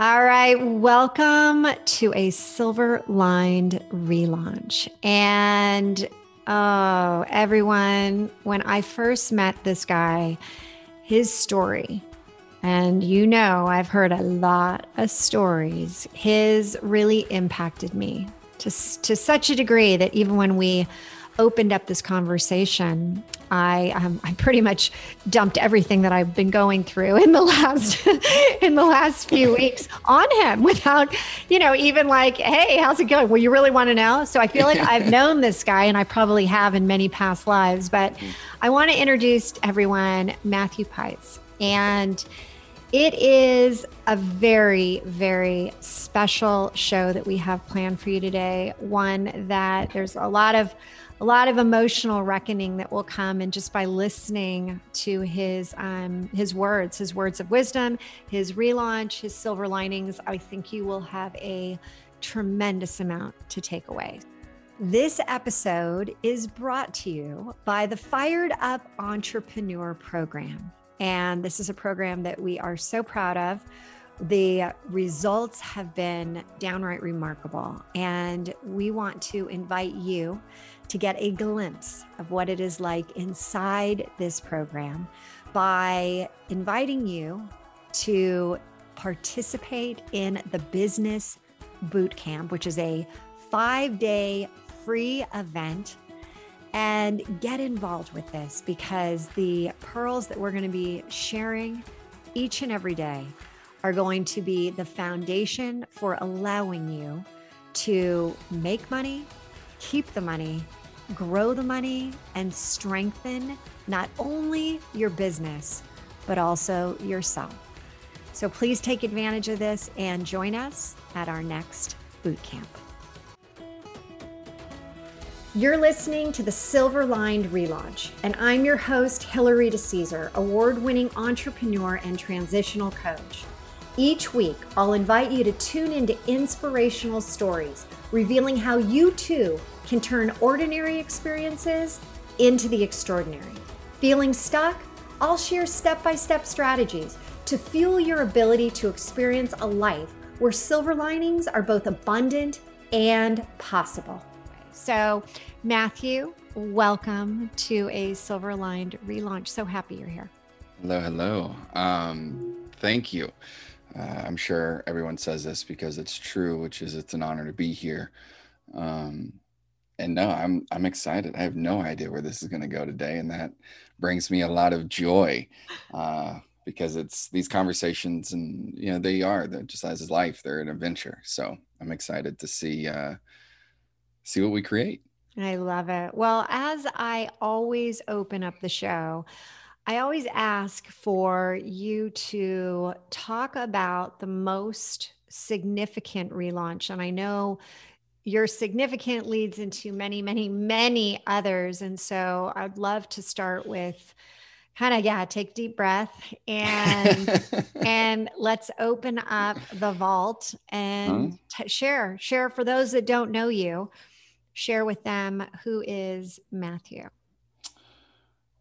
All right, welcome to a silver lined relaunch. And oh, everyone, when I first met this guy, his story, and you know, I've heard a lot of stories, his really impacted me to, to such a degree that even when we opened up this conversation, I um, I pretty much dumped everything that I've been going through in the last in the last few weeks on him without, you know, even like, hey, how's it going? Well, you really want to know? So I feel like I've known this guy, and I probably have in many past lives. But I want to introduce everyone Matthew Paetz, and it is a very, very special show that we have planned for you today. One that there's a lot of a lot of emotional reckoning that will come and just by listening to his um, his words his words of wisdom his relaunch his silver linings i think you will have a tremendous amount to take away. This episode is brought to you by the fired up entrepreneur program. And this is a program that we are so proud of. The results have been downright remarkable. And we want to invite you to get a glimpse of what it is like inside this program by inviting you to participate in the Business Boot Camp, which is a five day free event. And get involved with this because the pearls that we're going to be sharing each and every day are going to be the foundation for allowing you to make money, keep the money, grow the money, and strengthen not only your business, but also yourself. So please take advantage of this and join us at our next boot camp. You're listening to the Silver Lined Relaunch, and I'm your host, Hilary DeCesar, award winning entrepreneur and transitional coach. Each week, I'll invite you to tune into inspirational stories, revealing how you too can turn ordinary experiences into the extraordinary. Feeling stuck? I'll share step by step strategies to fuel your ability to experience a life where silver linings are both abundant and possible. So, Matthew, welcome to a silver lined relaunch. So happy you're here. Hello, hello. Um, thank you. Uh, I'm sure everyone says this because it's true, which is it's an honor to be here. Um, and no, I'm I'm excited. I have no idea where this is going to go today, and that brings me a lot of joy uh, because it's these conversations, and you know they are they're just as life. They're an adventure. So I'm excited to see uh, see what we create. I love it. Well, as I always open up the show, I always ask for you to talk about the most significant relaunch. And I know your significant leads into many, many, many others. And so I'd love to start with kind of yeah take deep breath and and let's open up the vault and t- share share for those that don't know you share with them who is matthew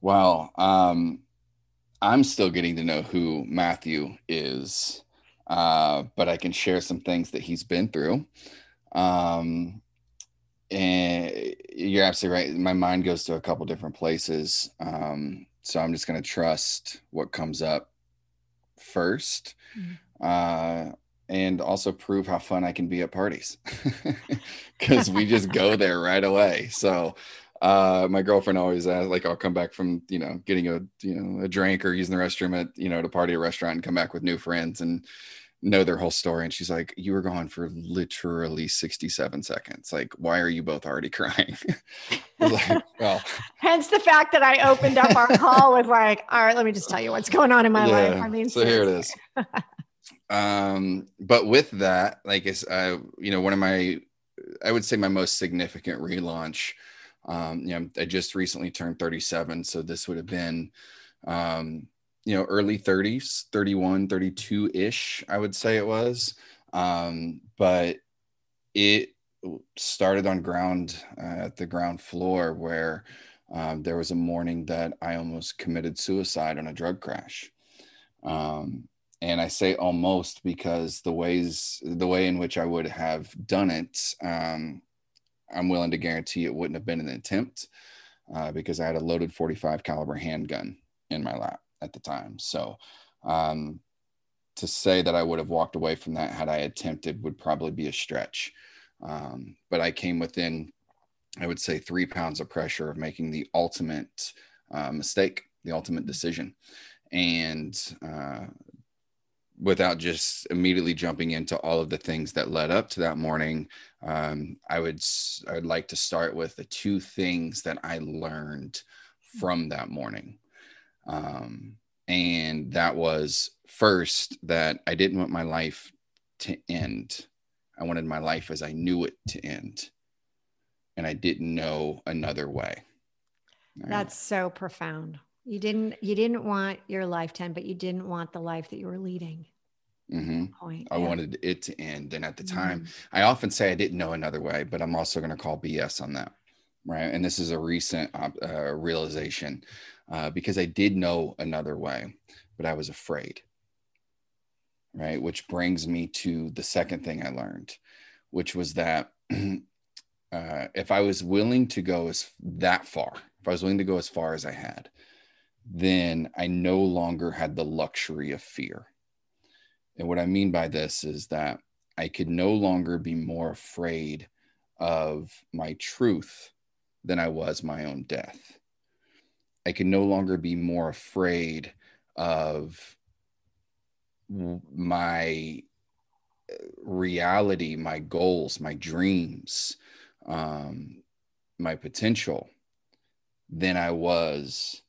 well, um, I'm still getting to know who Matthew is, uh, but I can share some things that he's been through. Um, and you're absolutely right. My mind goes to a couple different places. Um, so I'm just going to trust what comes up 1st mm-hmm. uh, and also prove how fun I can be at parties because we just go there right away. So uh my girlfriend always asks like i'll come back from you know getting a you know a drink or using the restroom at you know to party at a restaurant and come back with new friends and know their whole story and she's like you were gone for literally 67 seconds. Like why are you both already crying? Like well hence the fact that i opened up our call with like all right let me just tell you what's going on in my yeah, life. I mean so here it is. um but with that like it's uh you know one of my i would say my most significant relaunch um, you know, I just recently turned 37, so this would have been, um, you know, early 30s, 31, 32 ish, I would say it was. Um, but it started on ground uh, at the ground floor where um, there was a morning that I almost committed suicide on a drug crash. Um, and I say almost because the ways, the way in which I would have done it, um, I'm willing to guarantee it wouldn't have been an attempt uh, because I had a loaded 45 caliber handgun in my lap at the time. So um, to say that I would have walked away from that had I attempted would probably be a stretch. Um, but I came within, I would say, three pounds of pressure of making the ultimate uh, mistake, the ultimate decision. And uh, without just immediately jumping into all of the things that led up to that morning, um, I would I would like to start with the two things that I learned from that morning, um, and that was first that I didn't want my life to end. I wanted my life as I knew it to end, and I didn't know another way. Right? That's so profound. You didn't you didn't want your life to end, but you didn't want the life that you were leading. Mm-hmm. Point. I yeah. wanted it to end. And at the time, mm-hmm. I often say I didn't know another way, but I'm also going to call BS on that. Right. And this is a recent uh, realization uh, because I did know another way, but I was afraid. Right. Which brings me to the second thing I learned, which was that uh, if I was willing to go as that far, if I was willing to go as far as I had, then I no longer had the luxury of fear. And what I mean by this is that I could no longer be more afraid of my truth than I was my own death. I can no longer be more afraid of my uh, reality, my goals, my dreams, um, my potential than I was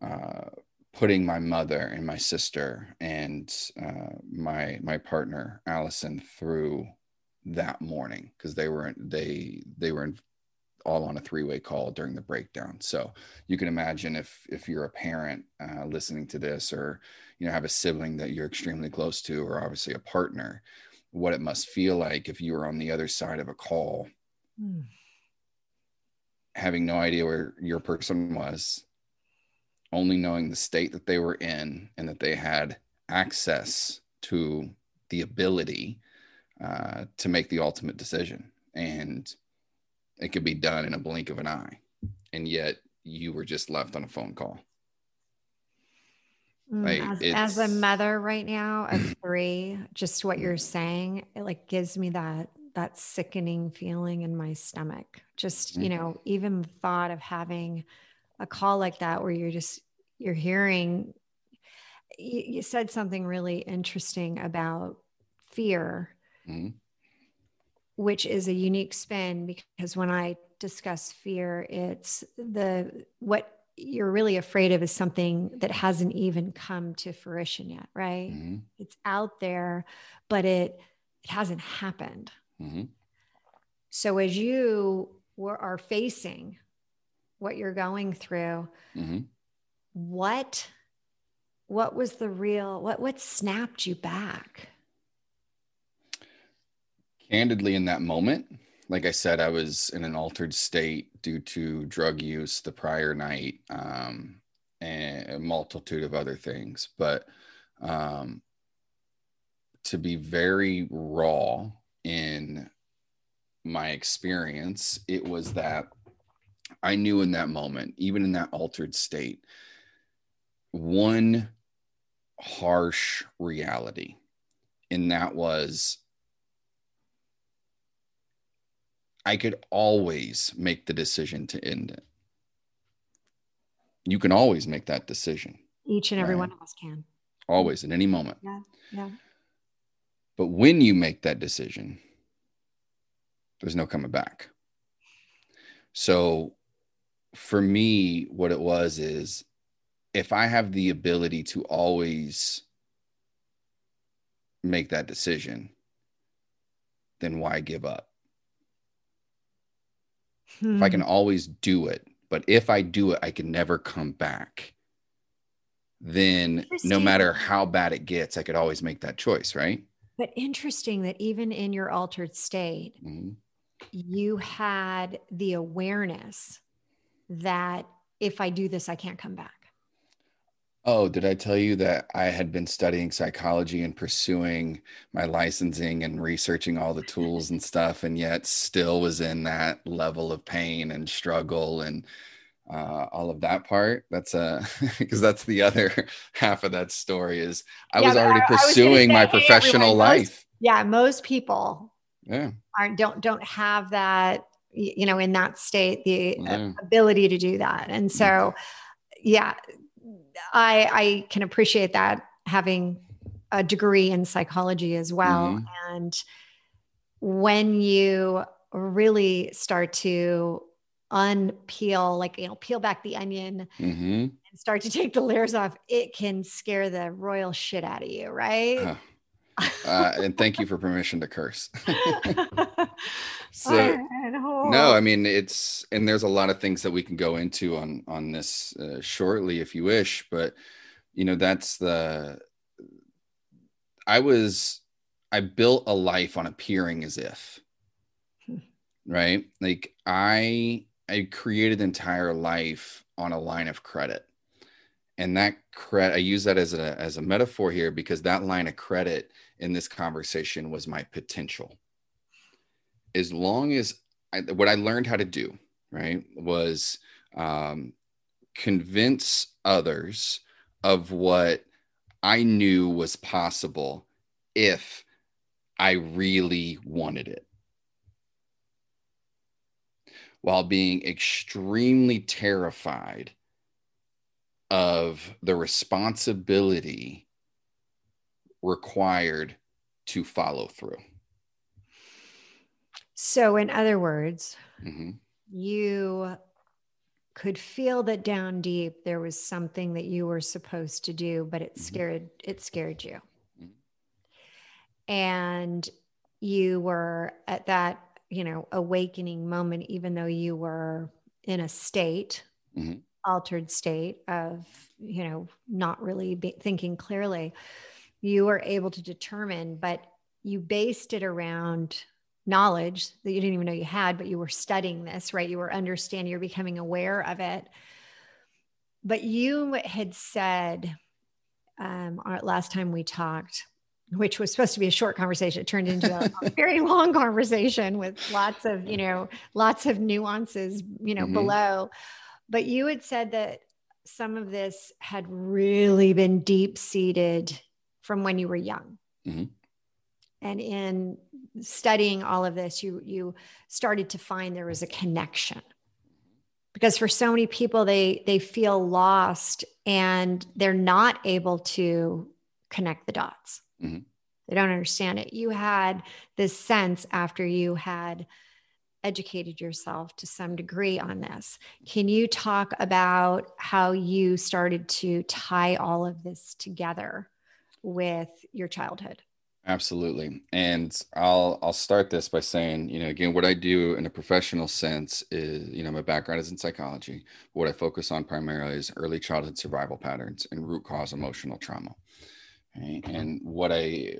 uh, putting my mother and my sister and uh, my my partner Allison through that morning because they were they they were in, all on a three-way call during the breakdown so you can imagine if if you're a parent uh, listening to this or you know have a sibling that you're extremely close to or obviously a partner what it must feel like if you were on the other side of a call mm. having no idea where your person was only knowing the state that they were in and that they had access to the ability uh, to make the ultimate decision. And it could be done in a blink of an eye. And yet you were just left on a phone call. Mm, like, as, as, a mother right now of three, just what you're saying, it like gives me that that sickening feeling in my stomach. Just, you mm-hmm. know, even the thought of having a call like that where you're just you're hearing you, you said something really interesting about fear mm-hmm. Which is a unique spin because when i discuss fear it's the what you're really afraid of is something that hasn't even come to fruition yet right mm-hmm. it's out there but it it hasn't happened mm-hmm. so as you were, are facing what you're going through mm-hmm. what what was the real what what snapped you back candidly in that moment like i said i was in an altered state due to drug use the prior night um, and a multitude of other things but um, to be very raw in my experience it was that I knew in that moment, even in that altered state, one harsh reality. And that was I could always make the decision to end it. You can always make that decision. Each and every right? one of us can. Always, at any moment. Yeah. Yeah. But when you make that decision, there's no coming back. So for me, what it was is if I have the ability to always make that decision, then why give up? Hmm. If I can hmm. always do it, but if I do it, I can never come back. Then no matter how bad it gets, I could always make that choice, right? But interesting that even in your altered state, mm-hmm. you had the awareness that if I do this, I can't come back? Oh, did I tell you that I had been studying psychology and pursuing my licensing and researching all the tools and stuff, and yet still was in that level of pain and struggle and uh, all of that part. That's a because that's the other half of that story is I yeah, was already I, pursuing I was my professional life. Most, yeah, most people yeah aren't don't don't have that you know in that state the yeah. ability to do that, and so mm. yeah, I I can appreciate that having a degree in psychology as well, mm-hmm. and when you really start to unpeel, like, you know, peel back the onion mm-hmm. and start to take the layers off, it can scare the royal shit out of you, right? Uh, and thank you for permission to curse. so, no, I mean, it's, and there's a lot of things that we can go into on, on this uh, shortly if you wish, but, you know, that's the, I was, I built a life on appearing as if, right? Like I I created entire life on a line of credit. And that credit, I use that as a, as a metaphor here because that line of credit in this conversation was my potential. As long as I, what I learned how to do, right, was um, convince others of what I knew was possible if I really wanted it while being extremely terrified of the responsibility required to follow through. So, in other words, mm-hmm. you could feel that down deep there was something that you were supposed to do, but it mm-hmm. scared it scared you. Mm-hmm. And you were at that you know awakening moment even though you were in a state mm-hmm. Altered state of you know not really thinking clearly you were able to determine but you based it around knowledge that you didn't even know you had but you were studying this right? You were understanding you're becoming aware of it. But you had said um, our, last time we talked which was supposed to be a short conversation it turned into a, a very long conversation with lots of you know lots of nuances you know mm-hmm. below but you had said that some of this had really been deep seated from when you were young mm-hmm. and in studying all of this you you started to find there was a connection because for so many people they they feel lost and they're not able to connect the dots Mm-hmm. They don't understand it. You had this sense after you had educated yourself to some degree on this. Can you talk about how you started to tie all of this together with your childhood? Absolutely. And I'll I'll start this by saying, you know, again, what I do in a professional sense is, you know, my background is in psychology. What I focus on primarily is early childhood survival patterns and root cause emotional trauma. Right? And what I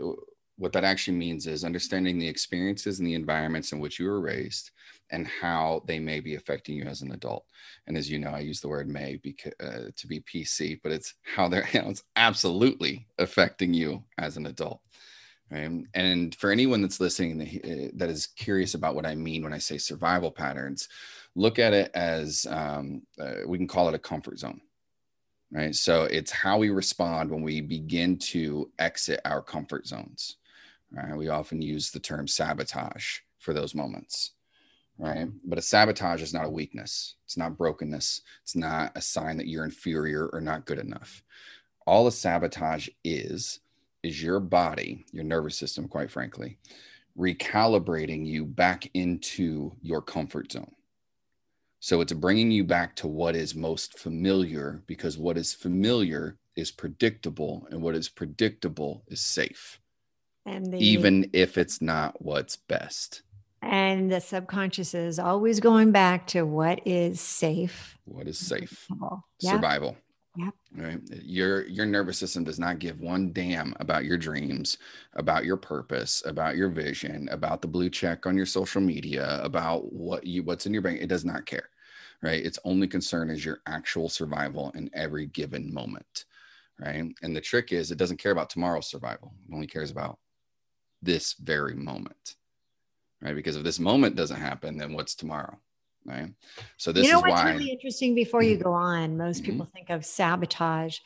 what that actually means is understanding the experiences and the environments in which you were raised and how they may be affecting you as an adult. And as you know, I use the word may uh, to be PC, but it's how they're you know, it's absolutely affecting you as an adult. Right? And for anyone that's listening uh, that is curious about what I mean when I say survival patterns, look at it as um, uh, we can call it a comfort zone right? So it's how we respond when we begin to exit our comfort zones. Right? We often use the term sabotage for those moments, right? But a sabotage is not a weakness. It's not brokenness. It's not a sign that you're inferior or not good enough. All a sabotage is is your body, your nervous system, quite frankly, recalibrating you back into your comfort zone so it's bringing you back to what is most familiar because what is familiar is predictable and what is predictable is safe. And the, even if it's not what's best. And the subconscious is always going back to what is safe. What is safe? Survival. Yep. Right. Your your nervous system does not give one damn about your dreams, about your purpose, about your vision, about the blue check on your social media, about what you what's in your bank. It does not care right? Its only concern is your actual survival in every given moment, right? And the trick is it doesn't care about tomorrow's survival. It only cares about this very moment, right? Because if this moment doesn't happen, then what's tomorrow? Right. So this you know is what's why really interesting before you go on, most Mhm. people think of sabotage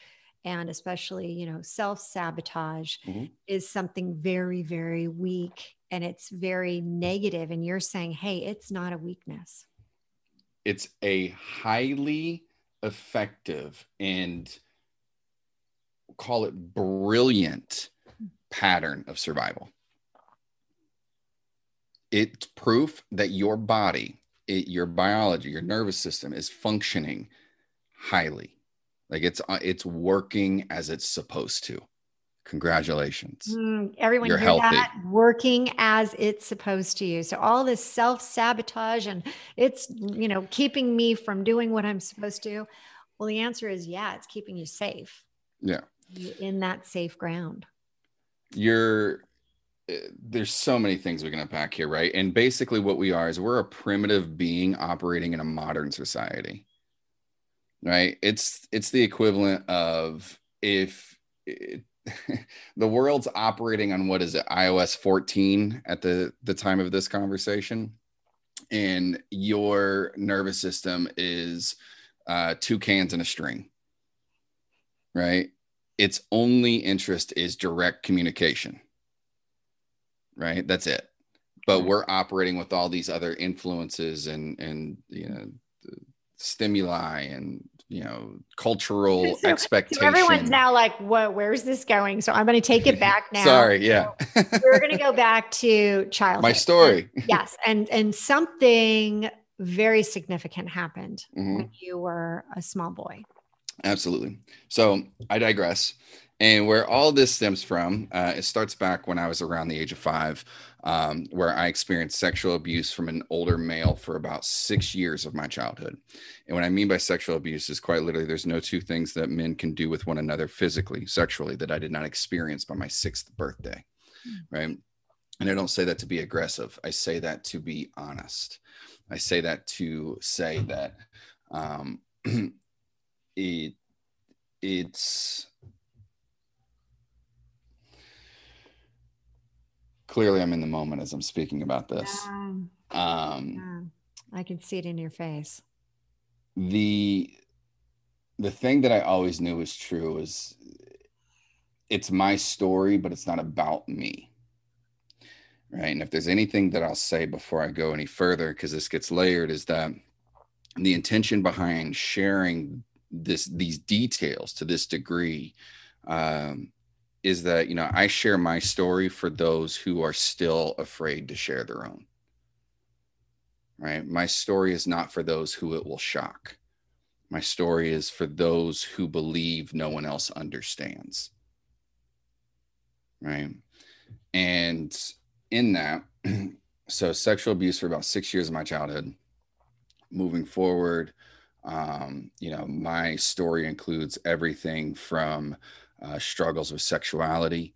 and especially, you know, self-sabotage Mhm. is something very, very weak and it's very negative. And you're saying, hey, it's not a weakness. it's a highly effective and call it brilliant pattern of survival. It's proof that your body, it, your biology, your nervous system is functioning highly. Like it's uh, it's working as it's supposed to. Congratulations. Mm, everyone You're healthy. that? Working as it's supposed to you. So all this self-sabotage and it's, you know, keeping me from doing what I'm supposed to. Well, the answer is yeah, it's keeping you safe. Yeah. You're in that safe ground. you're there's so many things we can unpack here right? And basically what we are is we're a primitive being operating in a modern society right? It's it's the equivalent of if it, the world's operating on what is it ios 14 at the the time of this conversation and your nervous system is uh, two cans and a string right? Its only interest is direct communication right that's it but we're operating with all these other influences and and you know the stimuli and you know cultural So- expectation So everyone's now like, "What? Where's this going?" So I'm going to take it back now. sorry yeah We're going to go back to childhood. my story yes, and and something very significant happened Mhm. when you were a small boy. Absolutely. So I digress. And where all this stems from, uh, it starts back when I was around the age of five, um, where I experienced sexual abuse from an older male for about six years of my childhood. And what I mean by sexual abuse is quite literally there's no two things that men can do with one another physically, sexually, that I did not experience by my sixth birthday. Right. And I don't say that to be aggressive. I say that to be honest. I say that to say that um, it it's clearly I'm in the moment as I'm speaking about this. Um, Um, I can see it in your face. the the thing that I always knew was true is it's my story, but it's not about me. Right. And if there's anything that I'll say before I go any further, because this gets layered, is that the intention behind sharing this these details to this degree um, is that you know I share my story for those who are still afraid to share their own. Right. My story is not for those who it will shock. My story is for those who believe no one else understands. Right. And in that, so sexual abuse for about six years of my childhood. Moving forward, um, you know, my story includes everything from uh, struggles with sexuality,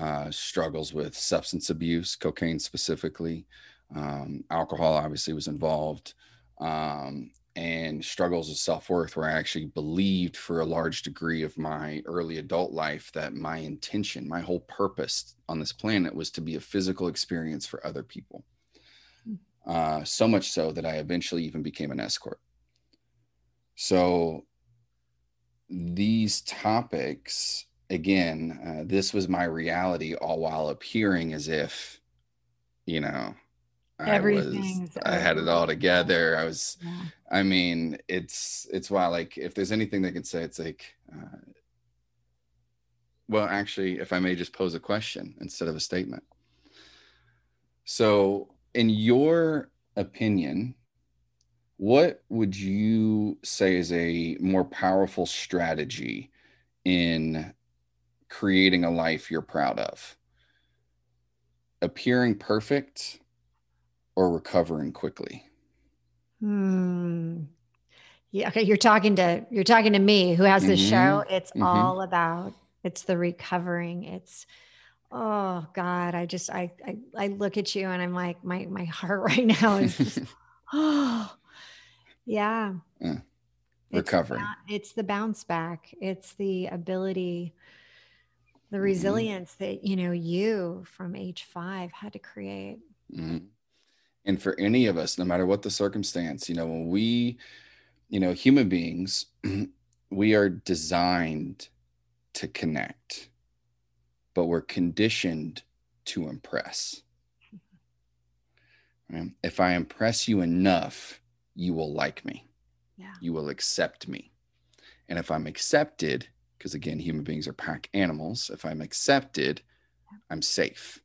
uh, struggles with substance abuse, cocaine specifically, um, alcohol obviously was involved, um, and struggles with self worth, where I actually believed for a large degree of my early adult life that my intention, my whole purpose on this planet was to be a physical experience for other people. Uh, so much so that I eventually even became an escort. So these topics, again, uh, this was my reality, all while appearing as if, you know, I was, I had it all together. I was, Yeah. I mean, it's it's why like if there's anything they could say, it's like, uh, well, actually, if I may just pose a question instead of a statement. So, in your opinion, what would you say is a more powerful strategy in creating a life you're proud of? Appearing perfect or recovering quickly? Hmm. Yeah. Okay. You're talking to you're talking to me who has this show. It's mhm. all about it's the recovering. It's oh God. I just I I, I look at you and I'm like my my heart right now is just, oh yeah. recovery. It's, it's the bounce back. It's the ability, the Mm-hmm. resilience that you know you from age five had to create. Mhm. And for any of us, no matter what the circumstance, you know, when we, you know, human beings, we are designed to connect, but we're conditioned to impress. Right? If I impress you enough, you will like me. Yeah. You will accept me. And if I'm accepted, because again, human beings are pack animals, if I'm accepted, I'm safe.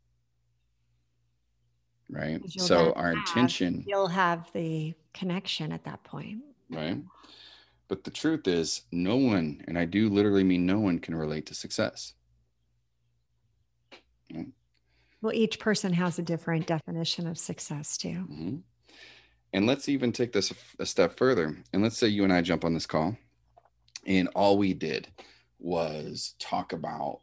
Right. So our have- intention, You'll have the connection at that point. right? But the truth is, no one, and I do literally mean no one can relate to success. Well, each person has a different definition of success too. Mhm. And let's even take this a step further. And let's say you and I jump on this call, and all we did was talk about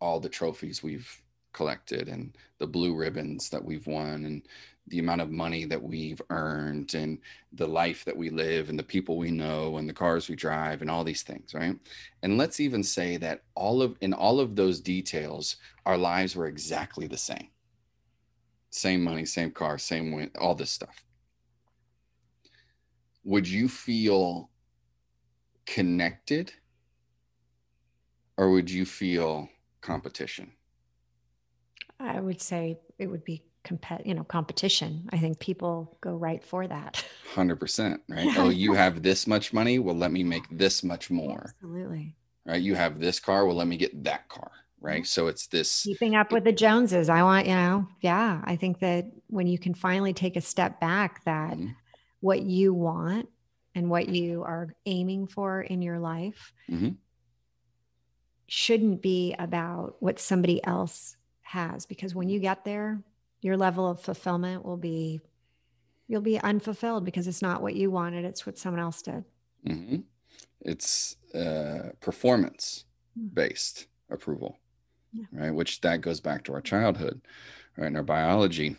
all the trophies we've collected and the blue ribbons that we've won and the amount of money that we've earned and the life that we live and the people we know and the cars we drive and all these things right? And let's even say that all of in all of those details our lives were exactly the same. Same money same car same win all this stuff would you feel connected or would you feel competition I would say it would be compet, you know, competition. I think people go right for that. 100% right oh you have this much money well let me make this much more Absolutely. right you have this car well let me get that car right so it's this Keeping up with the Joneses. I want, you know, yeah. I think that when you can finally take a step back, that Mhm, what you want and what you are aiming for in your life mhm, shouldn't be about what somebody else has because when you get there your level of fulfillment will be you'll be unfulfilled because it's not what you wanted it's what someone else did. Mhm. it's uh, performance based approval Yeah. right? Which that goes back to our childhood right? And our biology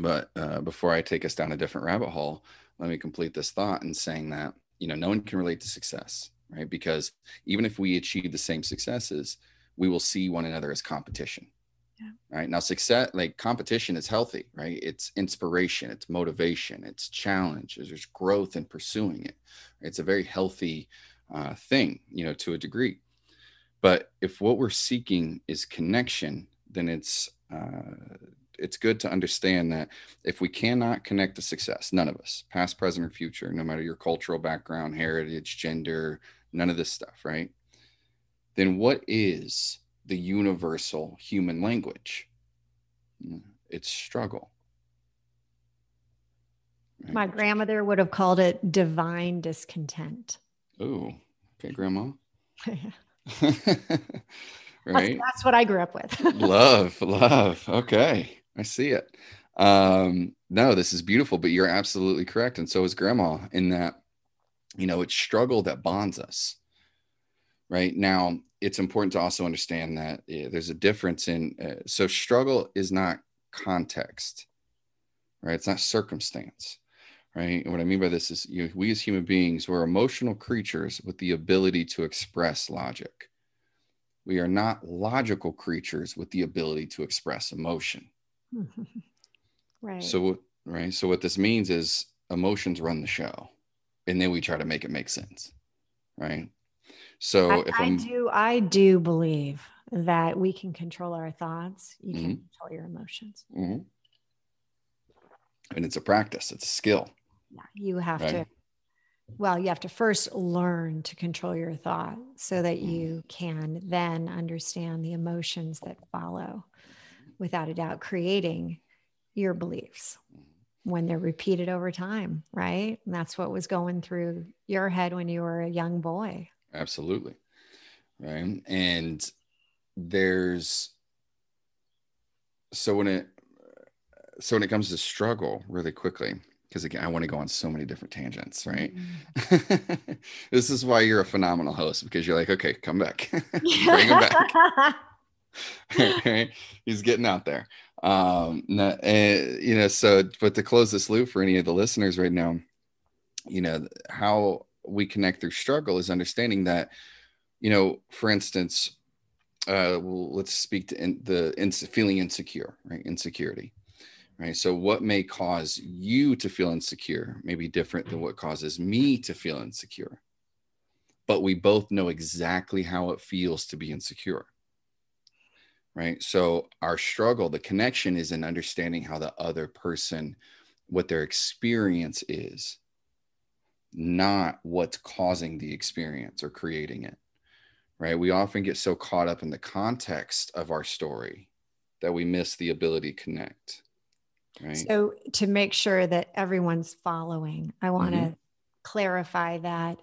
but uh, before i take us down a different rabbit hole let me complete this thought in saying that you know no one can relate to success right? Because even if we achieve the same successes we will see one another as competition. Yeah. right? Now success like competition is healthy right? It's inspiration it's motivation it's challenge there's growth in pursuing it. It's a very healthy uh, thing you know to a degree. But if what we're seeking is connection then it's uh, it's good to understand that if we cannot connect to success none of us past present or future no matter your cultural background heritage gender none of this stuff right? Then what is the universal human language? Mm, it's struggle. Right? my grandmother would have called it divine discontent. Oh okay grandma. That's, right? that's what i grew up with. Love love okay i see it. Um no this is beautiful but you're absolutely correct and so is grandma in that you know it's struggle that bonds us right? Now it's important to also understand that eh, there's a difference in uh, so struggle is not context right? It's not circumstance right? And what i mean by this is you know, we as human beings we're emotional creatures with the ability to express logic. We are not logical creatures with the ability to express emotion right so what right so what this means is emotions run the show and then we try to make it make sense right so I, if I i'm do i do believe that we can control our thoughts you can Mhm. control your emotions Mhm. and it's a practice it's a skill yeah you have Right. to well you have to first learn to control your thought so that Mm-hmm. you can then understand the emotions that follow without a doubt creating your beliefs Mm-hmm. when they're repeated over time right? And that's what was going through your head when you were a young boy. Absolutely. Right? And there's so when it so when it comes to struggle really quickly because again i want to go on so many different tangents right? This is why you're a phenomenal host because you're like okay come back. Bring him back? he's getting out there. Um eh, you know so but to close this loop for any of the listeners right now you know how we connect through struggle is understanding that you know for instance uh well, let's speak to in, the in, feeling insecure right? Insecurity right? So what may cause you to feel insecure may be different than what causes me to feel insecure. But we both know exactly how it feels to be insecure right? So our struggle the connection is in understanding how the other person what their experience is not what's causing the experience or creating it right? We often get so caught up in the context of our story that we miss the ability to connect right? So to make sure that everyone's following i want to mm-hmm. clarify that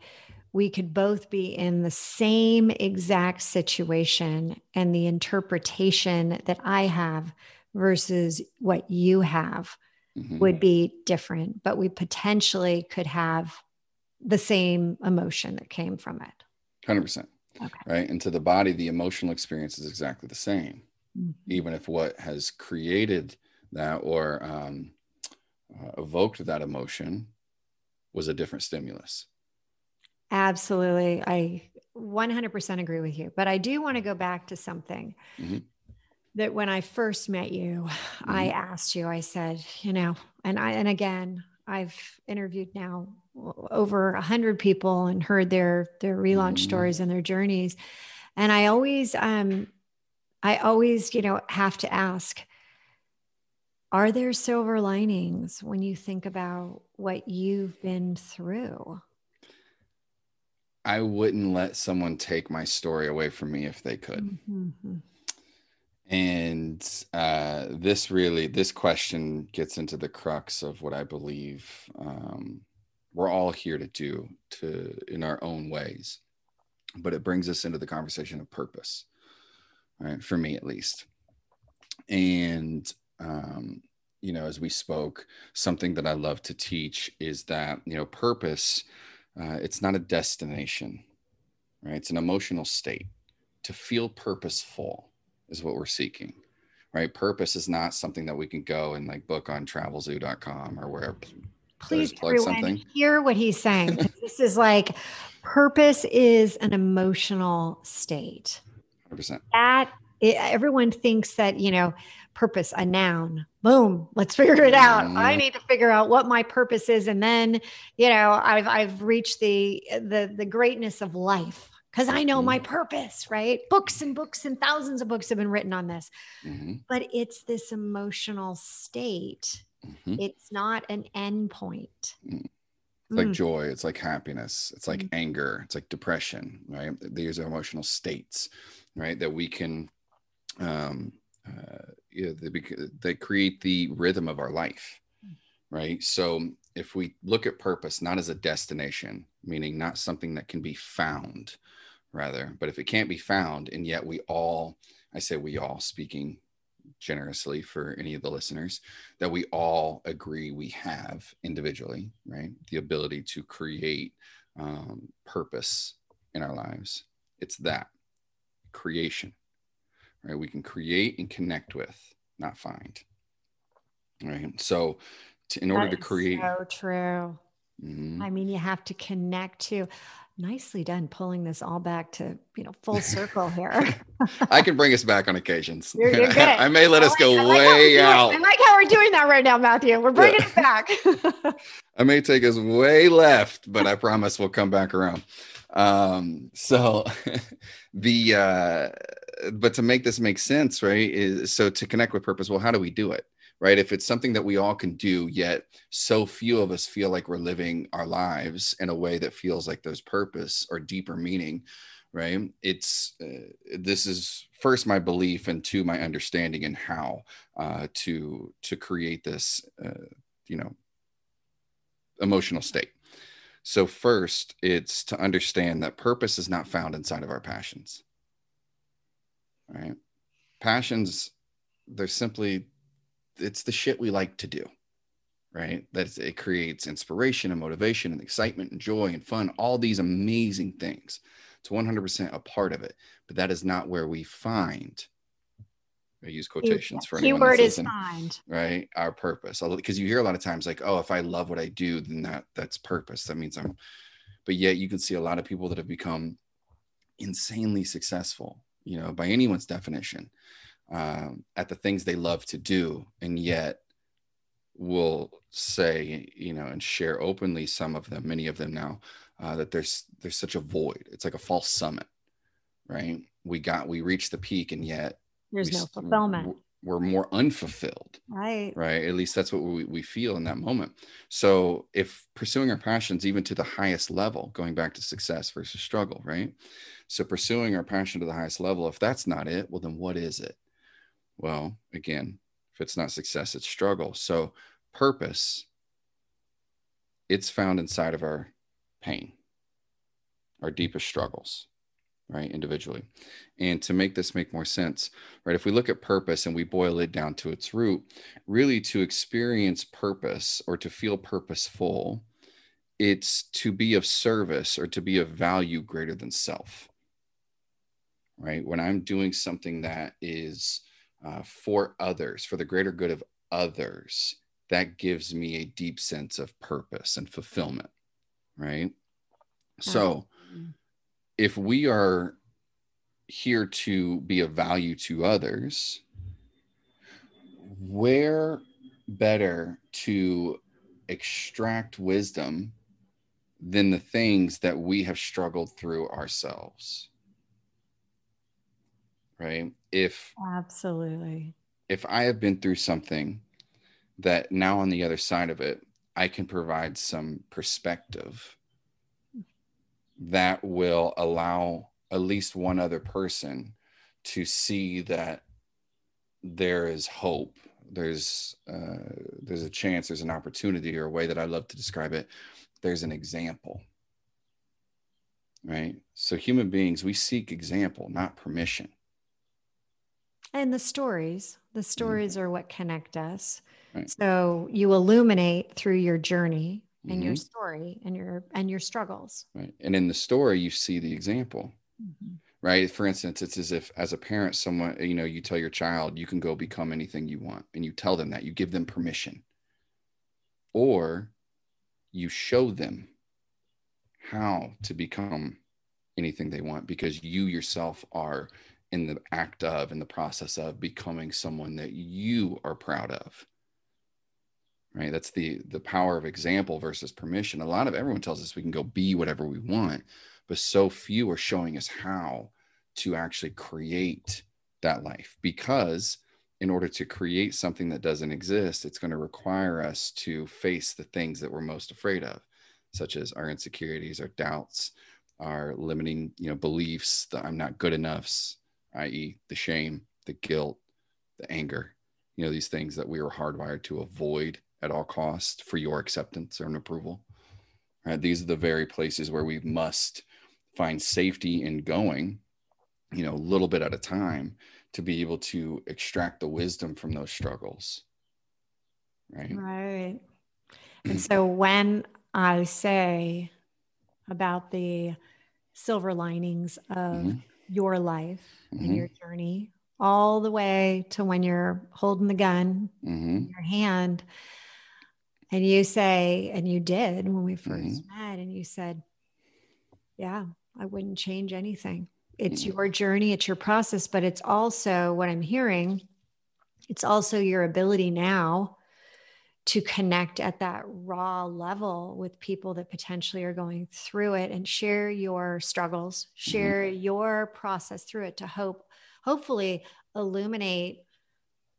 we could both be in the same exact situation and the interpretation that I have versus what you have mm-hmm. would be different, but we potentially could have the same emotion that came from it. 100%. Okay. Right. And to the body, the emotional experience is exactly the same, mm-hmm. even if what has created that or um, uh, evoked that emotion was a different stimulus. Absolutely. I 100% agree with you. But I do want to go back to something mm-hmm. that when I first met you, mm-hmm. I asked you, I said, you know, and I, and again, I've interviewed now over a hundred people and heard their, their relaunch mm-hmm. stories and their journeys. And I always, um, I always, you know, have to ask, are there silver linings when you think about what you've been through? I wouldn't let someone take my story away from me if they could. Mm-hmm. And uh, this really, this question gets into the crux of what I believe um, we're all here to do to in our own ways. But it brings us into the conversation of purpose, right? For me, at least. And um, you know, as we spoke, something that I love to teach is that you know, purpose uh, it's not a destination, right? It's an emotional state. To feel purposeful is what we're seeking, right? Purpose is not something that we can go and like book on travelzoo.com or wherever. Please plug something. hear what he's saying. this is like purpose is an emotional state. 100%. That it, everyone thinks that, you know, purpose, a noun. Boom, let's figure it out. I need to figure out what my purpose is. And then, you know, I've I've reached the the the greatness of life because I know my purpose, right? Books and books and thousands of books have been written on this. Mm-hmm. But it's this emotional state. Mm-hmm. It's not an end point. Mm. It's like mm. joy, it's like happiness, it's like mm. anger, it's like depression, right? These are emotional states, right? That we can um you know, they, they create the rhythm of our life, right? So if we look at purpose not as a destination, meaning not something that can be found, rather, but if it can't be found, and yet we all, I say we all, speaking generously for any of the listeners, that we all agree we have individually, right? The ability to create um, purpose in our lives. It's that creation right? We can create and connect with, not find. Right. So, to, in order to create, so true. Mm-hmm. I mean, you have to connect to. Nicely done, pulling this all back to you know full circle here. I can bring us back on occasions. You're, you're I may let I us like, go like way out. I like how we're doing that right now, Matthew. We're bringing yeah. it back. I may take us way left, but I promise we'll come back around. Um, so the uh, but to make this make sense, right? Is so to connect with purpose. Well, how do we do it? Right. If it's something that we all can do, yet so few of us feel like we're living our lives in a way that feels like there's purpose or deeper meaning, right? It's uh, this is first my belief and two my understanding and how uh, to to create this, uh, you know, emotional state. So first, it's to understand that purpose is not found inside of our passions right? Passions, they're simply, it's the shit we like to do, right? That it creates inspiration and motivation and excitement and joy and fun, all these amazing things. It's 100% a part of it, but that is not where we find. I use quotations for anyone keyword is find right our purpose because you hear a lot of times like oh if I love what I do then that that's purpose that means I'm but yet you can see a lot of people that have become insanely successful you know by anyone's definition um, at the things they love to do and yet will say you know and share openly some of them many of them now uh, that there's there's such a void. It's like a false summit right? We got we reached the peak and yet there's no fulfillment we're more unfulfilled right. right? At least that's what we, we feel in that moment. So if pursuing our passions even to the highest level going back to success versus struggle right? So pursuing our passion to the highest level if that's not it well then what is it? Well again if it's not success it's struggle. So purpose it's found inside of our pain our deepest struggles right individually. And to make this make more sense right if we look at purpose and we boil it down to its root really to experience purpose or to feel purposeful it's to be of service or to be of value greater than self right? When i'm doing something that is uh, for others for the greater good of others that gives me a deep sense of purpose and fulfillment right? So if we are here to be of value to others, where better to extract wisdom than the things that we have struggled through ourselves? Right? If absolutely, if I have been through something that now on the other side of it, I can provide some perspective that will allow at least one other person to see that there is hope there's uh, there's a chance there's an opportunity or a way that i love to describe it there's an example right so human beings we seek example not permission and the stories the mm-hmm. stories mm-hmm. are what connect us right. so you illuminate through your journey and mm-hmm. your story and your and your struggles right and in the story you see the example mm-hmm. right for instance it's as if as a parent someone you know you tell your child you can go become anything you want and you tell them that you give them permission or you show them how to become anything they want because you yourself are in the act of in the process of becoming someone that you are proud of right? That's the the power of example versus permission. A lot of everyone tells us we can go be whatever we want but so few are showing us how to actually create that life because in order to create something that doesn't exist it's going to require us to face the things that we're most afraid of such as our insecurities our doubts our limiting you know beliefs that i'm not good enoughs i.e the shame the guilt the anger you know these things that we are hardwired to avoid at all costs for your acceptance or an approval. Right? These are the very places where we must find safety in going, you know, a little bit at a time to be able to extract the wisdom from those struggles. Right. Right. And so when I say about the silver linings of mm-hmm. your life mm-hmm. and your journey, all the way to when you're holding the gun mm-hmm. in your hand, and you say, and you did when we 1st mm-hmm. met, and you said, Yeah, I wouldn't change anything. It's mm-hmm. your journey, it's your process, but it's also what I'm hearing. It's also your ability now to connect at that raw level with people that potentially are going through it and share your struggles, mm-hmm. share mm-hmm. your process through it to hope, hopefully illuminate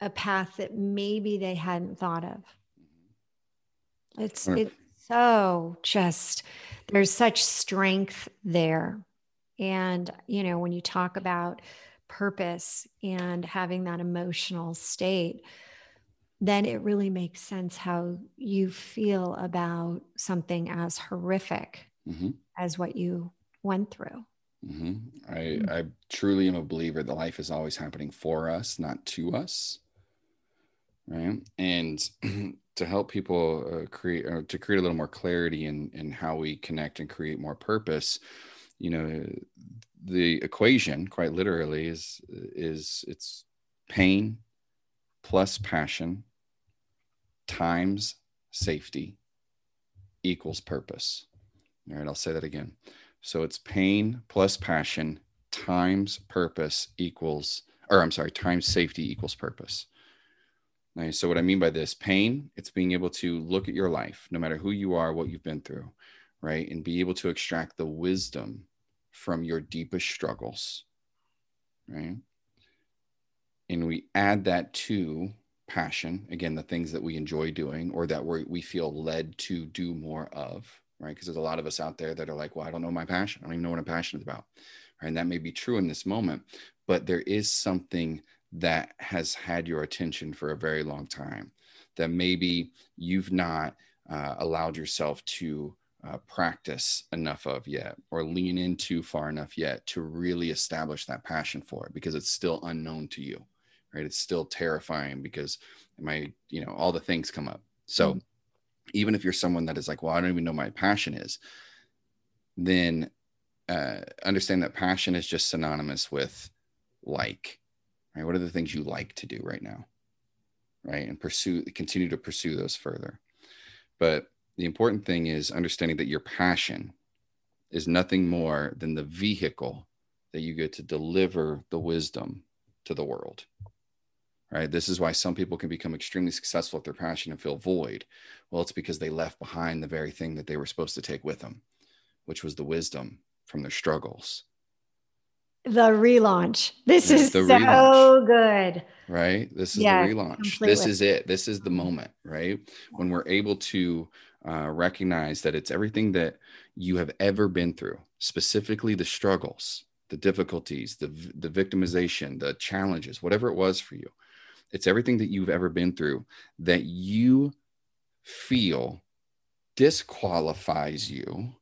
a path that maybe they hadn't thought of. It's it's so just there's such strength there. And you know, when you talk about purpose and having that emotional state, then it really makes sense how you feel about something as horrific mm-hmm. as what you went through. Mm-hmm. I, mm. I truly am a believer that life is always happening for us, not to us. Right. And to help people uh, create uh, to create a little more clarity in in how we connect and create more purpose you know the equation quite literally is is it's pain plus passion times safety equals purpose All right, I'll say that again. So it's pain plus passion times purpose equals, or I'm sorry, times safety equals purpose. So what I mean by this, pain, it's being able to look at your life, no matter who you are, what you've been through, right? And be able to extract the wisdom from your deepest struggles, right? And we add that to passion, again, the things that we enjoy doing or that we we feel led to do more of, right? Because there's a lot of us out there that are like, well, I don't know my passion. I don't even know what I'm passionate about. Right? And that may be true in this moment, but there is something that has had your attention for a very long time that maybe you've not uh, allowed yourself to uh, practice enough of yet or lean into far enough yet to really establish that passion for it because it's still unknown to you right it's still terrifying because my you know all the things come up so mm-hmm. even if you're someone that is like well i don't even know my passion is then uh, understand that passion is just synonymous with like right? What are the things you like to do right now right? And pursue continue to pursue those further. But the important thing is understanding that your passion is nothing more than the vehicle that you get to deliver the wisdom to the world right? This is why some people can become extremely successful at their passion and feel void. Well it's because they left behind the very thing that they were supposed to take with them which was the wisdom from their struggles the relaunch. This is so relaunch, good. Right? This is yeah, the relaunch. Completely. This is it. This is the moment, right? When we're able to uh, recognize that it's everything that you have ever been through, specifically the struggles, the difficulties, the, the victimization, the challenges, whatever it was for you. It's everything that you've ever been through that you feel disqualifies you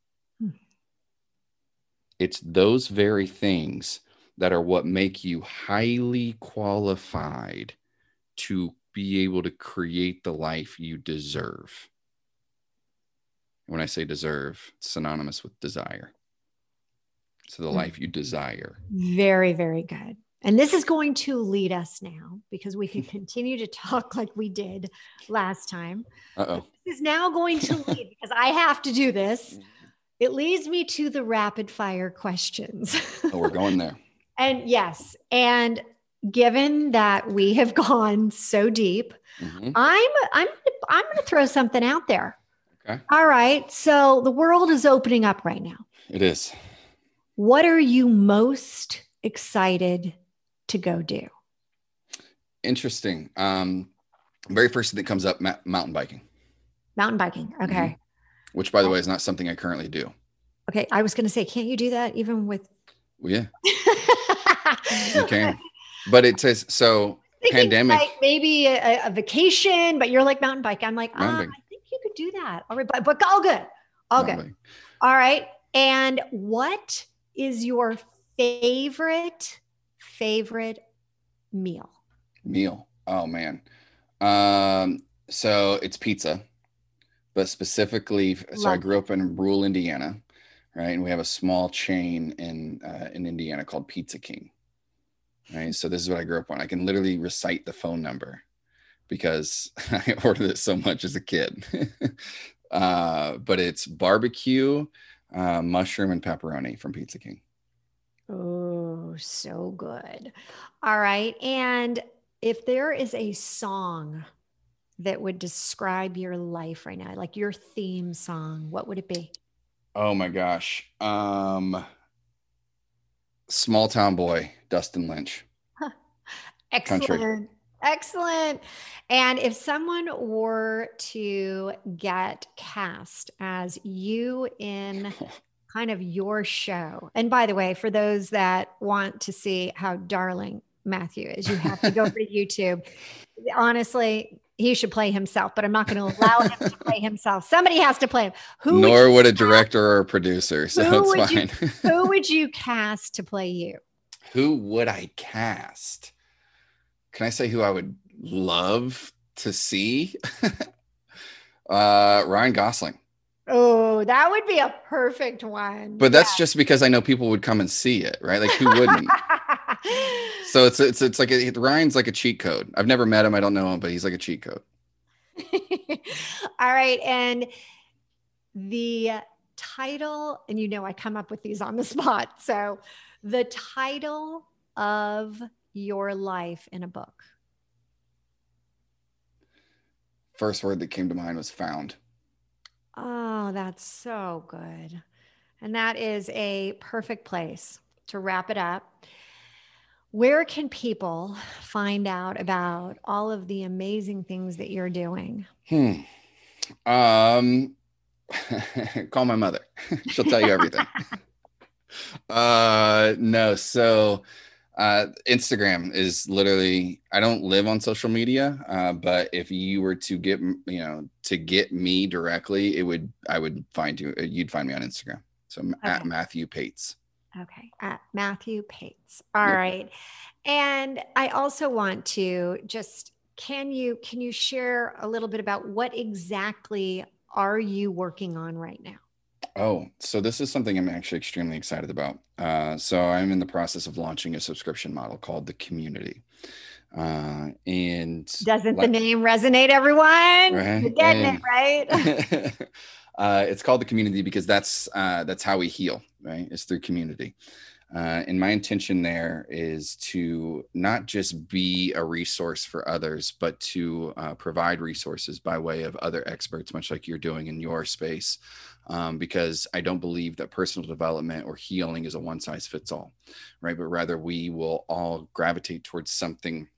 it's those very things that are what make you highly qualified to be able to create the life you deserve. When I say deserve, it's synonymous with desire. So the hmm. life you desire. Very, very good. And this is going to lead us now because we can continue to talk like we did last time. Uh-oh. This is now going to lead because I have to do this it leads me to the rapid fire questions. oh, we're going there. and yes, and given that we have gone so deep, mm-hmm. I'm I'm I'm going to throw something out there. Okay. All right. So the world is opening up right now. It is. What are you most excited to go do? Interesting. Um, very first thing that comes up: ma- mountain biking. Mountain biking. Okay. Mm-hmm which by the way is not something I currently do. Okay, I was going to say, can't you do that even with? Well, yeah, you can, but it says so. Pandemic, like maybe a, a, vacation, but you're like mountain bike. I'm like, ah, I think you could do that. All right, but, but all good, all mountain good. Bike. All right, and what is your favorite favorite meal? Meal. Oh man. Um, so it's pizza but specifically, Love so I grew up in rural Indiana, right? And we have a small chain in uh, in Indiana called Pizza King, right? So this is what I grew up on. I can literally recite the phone number because I ordered it so much as a kid. uh, but it's barbecue, uh, mushroom, and pepperoni from Pizza King. Oh, so good. All right. And if there is a song that would describe your life right now? Like your theme song, what would it be? Oh my gosh. Um Small Town Boy, Dustin Lynch. Excellent. Country. Excellent. And if someone were to get cast as you in kind of your show, and by the way, for those that want to see how darling Matthew is, you have to go to YouTube. Honestly, he should play himself, but I'm not going to allow him to play himself. Somebody has to play him. Who Nor would, would a director or a producer, so it's fine. You, who would you cast to play you? Who would I cast? Can I say who I would love to see? uh, Ryan Gosling. Oh, that would be a perfect one. But that's yeah. just because I know people would come and see it, right? Like who wouldn't? so it's it's it's like a, Ryan's like a cheat code. I've never met him. I don't know him, but he's like a cheat code. All right, and the title, and you know I come up with these on the spot. So, the title of your life in a book. First word that came to mind was found. Oh, that's so good. And that is a perfect place to wrap it up. Where can people find out about all of the amazing things that you're doing? Hmm. Um, call my mother. She'll tell you everything. uh, no. So, uh, Instagram is literally. I don't live on social media, uh, but if you were to get, you know, to get me directly, it would. I would find you. You'd find me on Instagram. So okay. at Matthew Paetz. Okay, at Matthew Paetz. All yep. right, and I also want to just can you can you share a little bit about what exactly are you working on right now? Oh, so this is something I'm actually extremely excited about. Uh, so I'm in the process of launching a subscription model called the Community. Uh, and doesn't like, the name resonate, everyone? Right? You're getting and, it right. uh, it's called the Community because that's uh, that's how we heal, right? It's through community. Uh, and my intention there is to not just be a resource for others, but to uh, provide resources by way of other experts, much like you're doing in your space. Um, because I don't believe that personal development or healing is a one size fits all, right? But rather, we will all gravitate towards something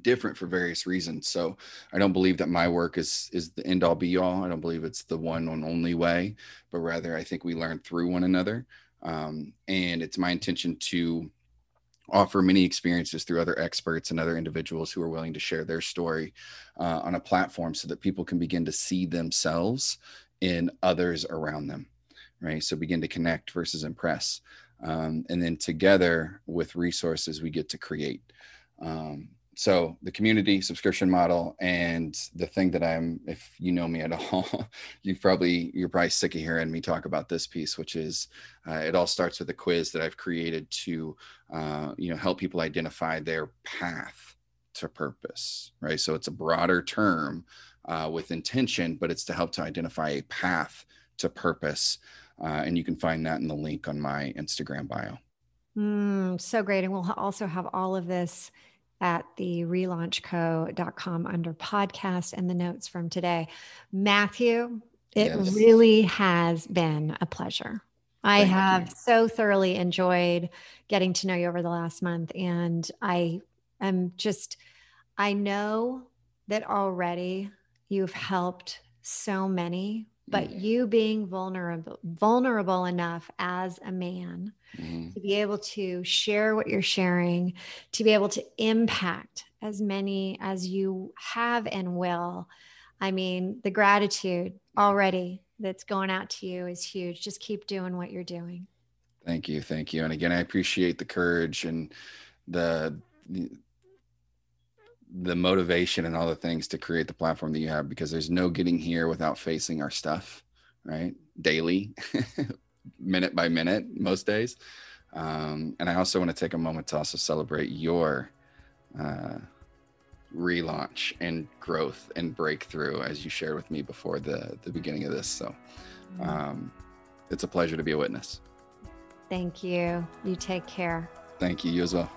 different for various reasons. So I don't believe that my work is is the end all be all. I don't believe it's the one and only way, but rather I think we learn through one another. Um, and it's my intention to offer many experiences through other experts and other individuals who are willing to share their story uh, on a platform so that people can begin to see themselves in others around them right so begin to connect versus impress um, and then together with resources we get to create um, so the community subscription model and the thing that i'm if you know me at all you probably you're probably sick of hearing me talk about this piece which is uh, it all starts with a quiz that i've created to uh, you know help people identify their path to purpose right? So it's a broader term uh, with intention but it's to help to identify a path to purpose uh, and you can find that in the link on my instagram bio. Mm, so great and we'll also have all of this at the relaunchco.com under podcast and the notes from today. Matthew, it yes. really has been a pleasure. I Thank have you. so thoroughly enjoyed getting to know you over the last month. And I am just, I know that already you've helped so many but mm-hmm. you being vulnerable vulnerable enough as a man mm-hmm. to be able to share what you're sharing to be able to impact as many as you have and will i mean the gratitude already that's going out to you is huge just keep doing what you're doing thank you thank you and again i appreciate the courage and the the motivation and all the things to create the platform that you have because there's no getting here without facing our stuff right? Daily minute by minute most days. Um, and i also want to take a moment to also celebrate your uh, relaunch and growth and breakthrough as you shared with me before the the beginning of this. So mm-hmm. um, it's a pleasure to be a witness. Thank you. You take care. Thank you. You as well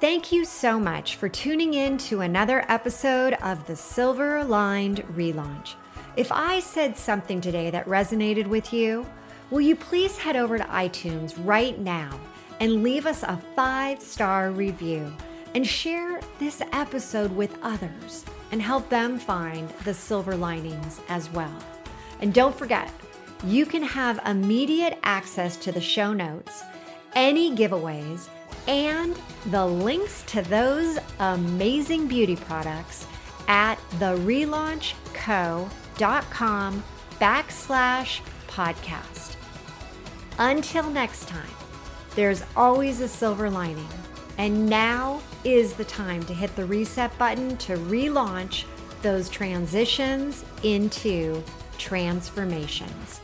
Thank you so much for tuning in to another episode of the Silver Lined Relaunch. If I said something today that resonated with you, will you please head over to iTunes right now and leave us a five star review and share this episode with others and help them find the silver linings as well. And don't forget, you can have immediate access to the show notes, any giveaways, and the links to those amazing beauty products at therelaunchco.com backslash podcast. Until next time, there's always a silver lining. And now is the time to hit the reset button to relaunch those transitions into transformations.